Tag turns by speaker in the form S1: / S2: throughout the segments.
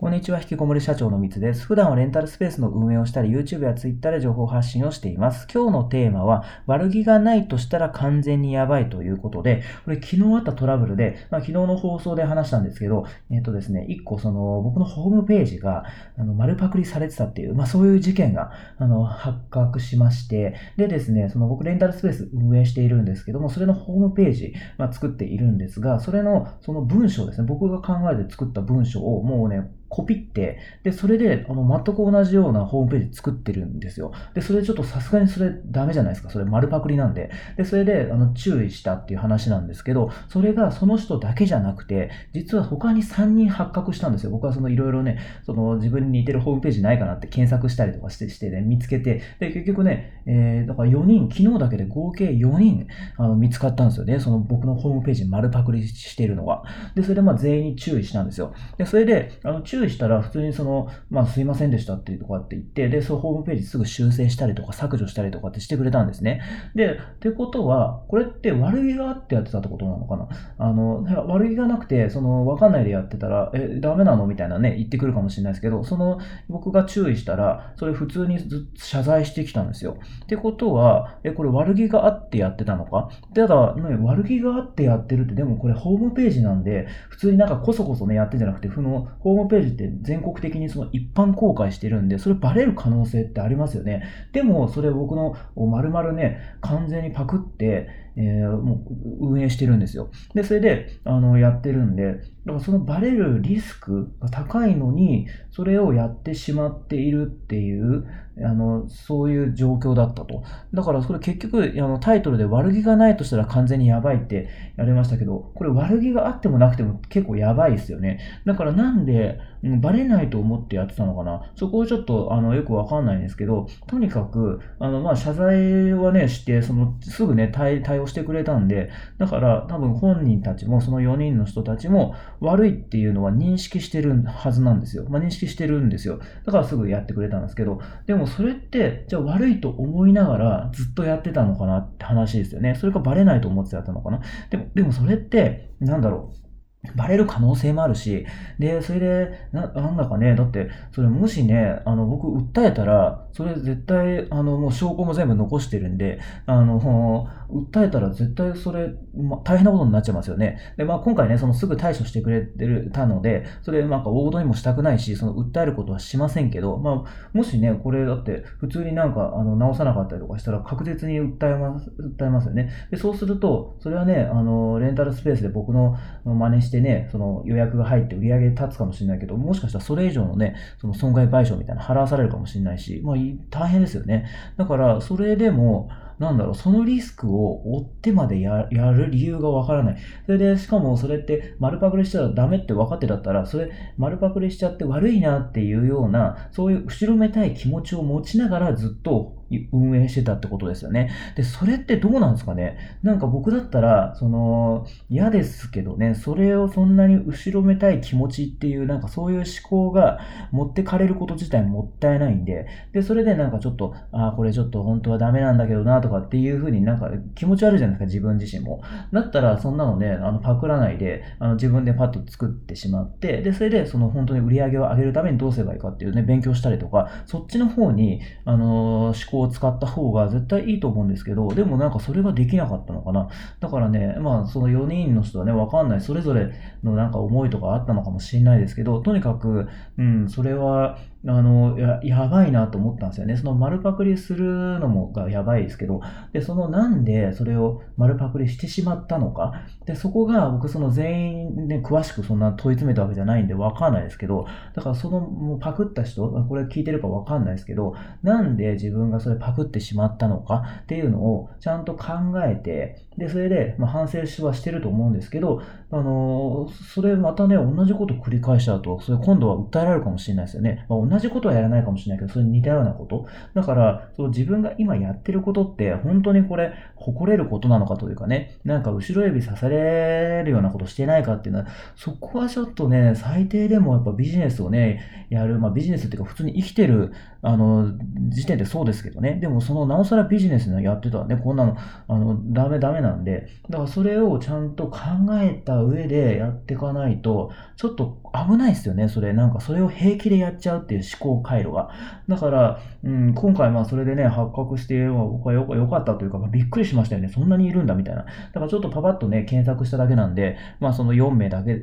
S1: こんにちは、引きこもり社長のみつです。普段はレンタルスペースの運営をしたり、YouTube や Twitter で情報発信をしています。今日のテーマは、悪気がないとしたら完全にやばいということで、これ昨日あったトラブルで、まあ、昨日の放送で話したんですけど、えっ、とですね、一個その、僕のホームページが、あの、丸パクリされてたっていう、まあ、そういう事件が、あの、発覚しまして、でですね、その僕レンタルスペース運営しているんですけども、それのホームページ、まあ、作っているんですが、それの、その文章ですね、僕が考えて作った文章をもうね、コピって、で、それで、あの、全く同じようなホームページ作ってるんですよ。で、それちょっとさすがにそれダメじゃないですか。それ丸パクリなんで。で、それで、あの、注意したっていう話なんですけど、それがその人だけじゃなくて、実は他に3人発覚したんですよ。僕はそのいろいろね、その自分に似てるホームページないかなって検索したりとかしてしてね、見つけて、で、結局ね、えー、だから4人、昨日だけで合計4人、あの、見つかったんですよね。その僕のホームページ丸パクリしてるのが。で、それでまあ全員に注意したんですよ。で、それで、あの、注意注意したら普通にその、まあ、すいませんでしたっていうとこって言って、で、そのホームページすぐ修正したりとか削除したりとかってしてくれたんですね。で、ってことは、これって悪気があってやってたってことなのかな？あの、悪気がなくて、その、わかんないでやってたら、え、ダメなのみたいなね、言ってくるかもしれないですけど、その、僕が注意したら、それ普通に謝罪してきたんですよ。ってことは、え、これ悪気があってやってたのか？ただ、ね、悪気があってやってるって、でもこれホームページなんで、普通になんかこそこそね、やってんじゃなくて、その、ホームページって全国的的にその一般公開してるんで、それバレる可能性ってありますよね。でも、それ僕の丸々ね、完全にパクって、えー、もう運営してるんですよ。で、それで、あの、やってるんで、だからそのバレるリスクが高いのに、それをやってしまっているっていう、あの、そういう状況だったと。だからそれ結局、あの、タイトルで悪気がないとしたら完全にやばいってやりましたけど、これ悪気があってもなくても結構やばいですよね。だからなんで、バレないと思ってやってたのかなそこをちょっと、あの、よくわかんないんですけど、とにかく、あの、まあ、謝罪はね、して、その、すぐね、対応してくれたんで、だから多分本人たちも、その4人の人たちも、悪いっていうのは認識してるはずなんですよ。まあ、認識してるんですよ。だからすぐやってくれたんですけど、でもそれって、じゃあ悪いと思いながらずっとやってたのかなって話ですよね。それがバレないと思ってやったのかな。でも、でもそれって、なんだろう。バレる可能性もあるし、で、それで、な、なんだかね、だって、それもしね、あの、僕、訴えたら、それ絶対、あの、もう証拠も全部残してるんで、あの、訴えたら絶対それ、ま、大変なことになっちゃいますよね。で、まあ、今回ね、そのすぐ対処してくれてる、たので、それ、なんか、大事にもしたくないし、その、訴えることはしませんけど、まあ、もしね、これ、だって、普通になんか、あの、直さなかったりとかしたら、確実に訴えます、訴えますよね。で、そうすると、それはね、あの、レンタルスペースで僕の真似して、してね、その予約が入って売り上げ立つかもしれないけど、もしかしたらそれ以上のね、その損害賠償みたいな払わされるかもしれないし、まあ大変ですよね。だから、それでも、なんだろう、そのリスクを追ってまでやる理由がわからない。それで、しかもそれって丸パクリしたらダメって分かってだったら、それ丸パクリしちゃって悪いなっていうような、そういう後ろめたい気持ちを持ちながらずっと運営してたってことですよね。で、それってどうなんですかね？なんか僕だったら、その、嫌ですけどね、それをそんなに後ろめたい気持ちっていう、なんかそういう思考が持ってかれること自体もったいないんで、で、それでなんかちょっと、ああ、これちょっと本当はダメなんだけどなとかっていうふうになんか気持ち悪いじゃないですか、自分自身も。だったらそんなのね、あの、パクらないで、あの、自分でパッと作ってしまって、で、それでその本当に売り上げを上げるためにどうすればいいかっていうね、勉強したりとか、そっちの方に、あの、思考を使った方が絶対いいと思うんですけど、でもなんかそれができなかったのかな。だからね、まあその4人の人はね、わかんない。それぞれのなんか思いとかあったのかもしれないですけど、とにかく、うん、それは、あの、や、やばいなと思ったんですよね。その丸パクリするのもがやばいですけど、で、そのなんでそれを丸パクリしてしまったのか？で、そこが僕その全員ね、詳しくそんな問い詰めたわけじゃないんでわかんないですけど、だからそのもうパクった人、これ聞いてるかわかんないですけど、なんで自分がそれパクってしまったのか？っていうのをちゃんと考えて、で、それで、まあ、反省はしてると思うんですけど、あのそれまたね、同じこと繰り返しちゃうと、それ今度は訴えられるかもしれないですよね。まあ同じことはやらないかもしれないけど、それに似たようなこと。だから、そう自分が今やってることって、本当にこれ、誇れることなのかというかね、なんか後ろ指さされるようなことしてないかっていうのは、そこはちょっとね、最低でもやっぱビジネスをね、やる、まあビジネスっていうか普通に生きてる、あの、時点でそうですけどね、でもその、なおさらビジネスのやってたらね、こんなの、あの、ダメダメなんで、だからそれをちゃんと考えた上でやっていかないと、ちょっと、危ないですよね、それ。なんかそれを平気でやっちゃうっていう思考回路が。だから、うん、今回まあそれでね、発覚して、僕はよかったというか、まあ、びっくりしましたよね。そんなにいるんだみたいな。だからちょっとパパッとね、検索しただけなんで、まあその4名だけ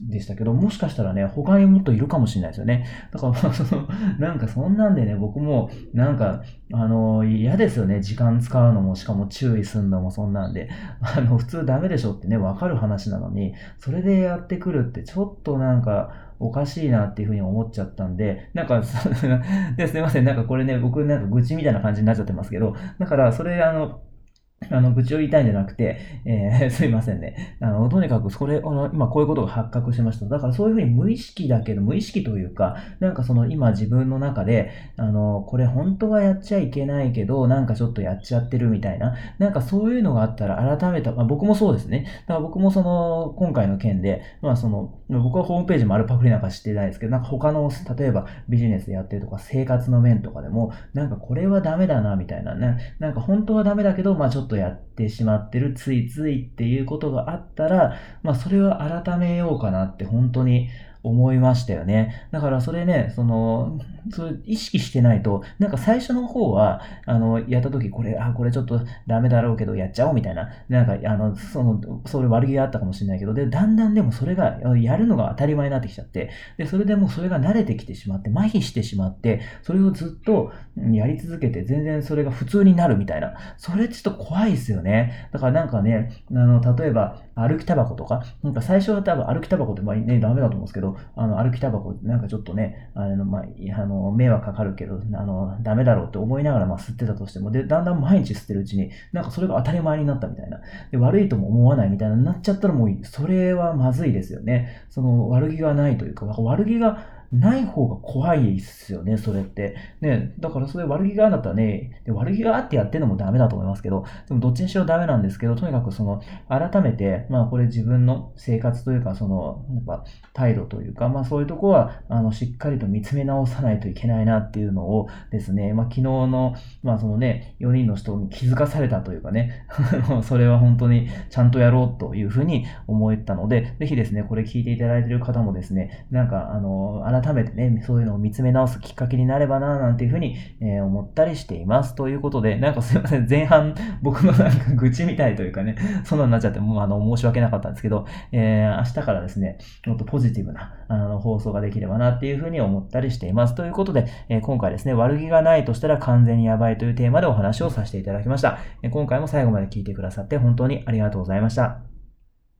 S1: でしたけど、もしかしたらね、他にもっといるかもしれないですよね。だから その、なんかそんなんでね、僕も、なんか、あの、嫌ですよね。時間使うのも、しかも注意すんのもそんなんで。あの、普通ダメでしょってね、わかる話なのに、それでやってくるってちょっとなんか、おかしいなっていうふうに思っちゃったんで、なんか、ですいません、なんかこれね、僕なんか愚痴みたいな感じになっちゃってますけど、だからそれあの、あの、愚痴を言いたいんじゃなくて、えー、すいませんね。あの、とにかく、それ、あの、今こういうことが発覚しました。だからそういうふうに無意識だけど、無意識というか、なんかその今自分の中で、あの、これ本当はやっちゃいけないけど、なんかちょっとやっちゃってるみたいな、なんかそういうのがあったら改めた、まあ僕もそうですね。だから僕もその、今回の件で、まあその、僕はホームページも丸パクリなんかしてないですけど、なんか他の、例えばビジネスでやってるとか、生活の面とかでも、なんかこれはダメだな、みたいなね。なんか本当はダメだけど、まあちょっとやってしまってる、ついついっていうことがあったら、まあそれは改めようかなって本当に思いましたよね。だからそれね、その、そ意識してないと、なんか最初の方は、あの、やった時これ、あ、これちょっとダメだろうけどやっちゃおうみたいな、なんか、あの、その、それ悪気があったかもしれないけど、で、だんだんでもそれが、やるのが当たり前になってきちゃって、で、それでもうそれが慣れてきてしまって、麻痺してしまって、それをずっとやり続けて、全然それが普通になるみたいな、それちょっと怖いですよね。だからなんかね、あの、例えば、歩きタバコとか、なんか最初は多分歩きタバコってまあね、ダメだと思うんですけど、あの、歩きタバコなんかちょっとね、あの、まあ、あの、迷惑かかるけど、あの、ダメだろうって思いながらまあ吸ってたとしても、で、だんだん毎日吸ってるうちに、なんかそれが当たり前になったみたいな。で、悪いとも思わないみたいななっちゃったらもう、それはまずいですよね。その悪気がないというか、悪気がない方が怖いっすよね、それって。ね、だからそれ悪気があるんだったらね、で悪気があってやってるのもダメだと思いますけど、でもどっちにしろダメなんですけど、とにかくその、改めて、まあこれ自分の生活というか、その、やっぱ態度というか、まあそういうとこは、あの、しっかりと見つめ直さないといけないなっていうのをですね、まあ昨日の、まあそのね、4人の人に気づかされたというかね、それは本当にちゃんとやろうというふうに思ったので、ぜひですね、これ聞いていただいている方もですね、なんか、あの、改めてね、そういうのを見つめ直すきっかけになればな、なんていうふうに、えー、思ったりしています。ということで、なんかすいません、前半、僕のなんか愚痴みたいというかね、そんなになっちゃって、もうあの、申し訳なかったんですけど、えー、明日からですね、もっとポジティブな、あの、放送ができればなっていうふうに思ったりしています。ということで、えー、今回ですね、悪気がないとしたら完全にやばいというテーマでお話をさせていただきました。え今回も最後まで聞いてくださって本当にありがとうございました。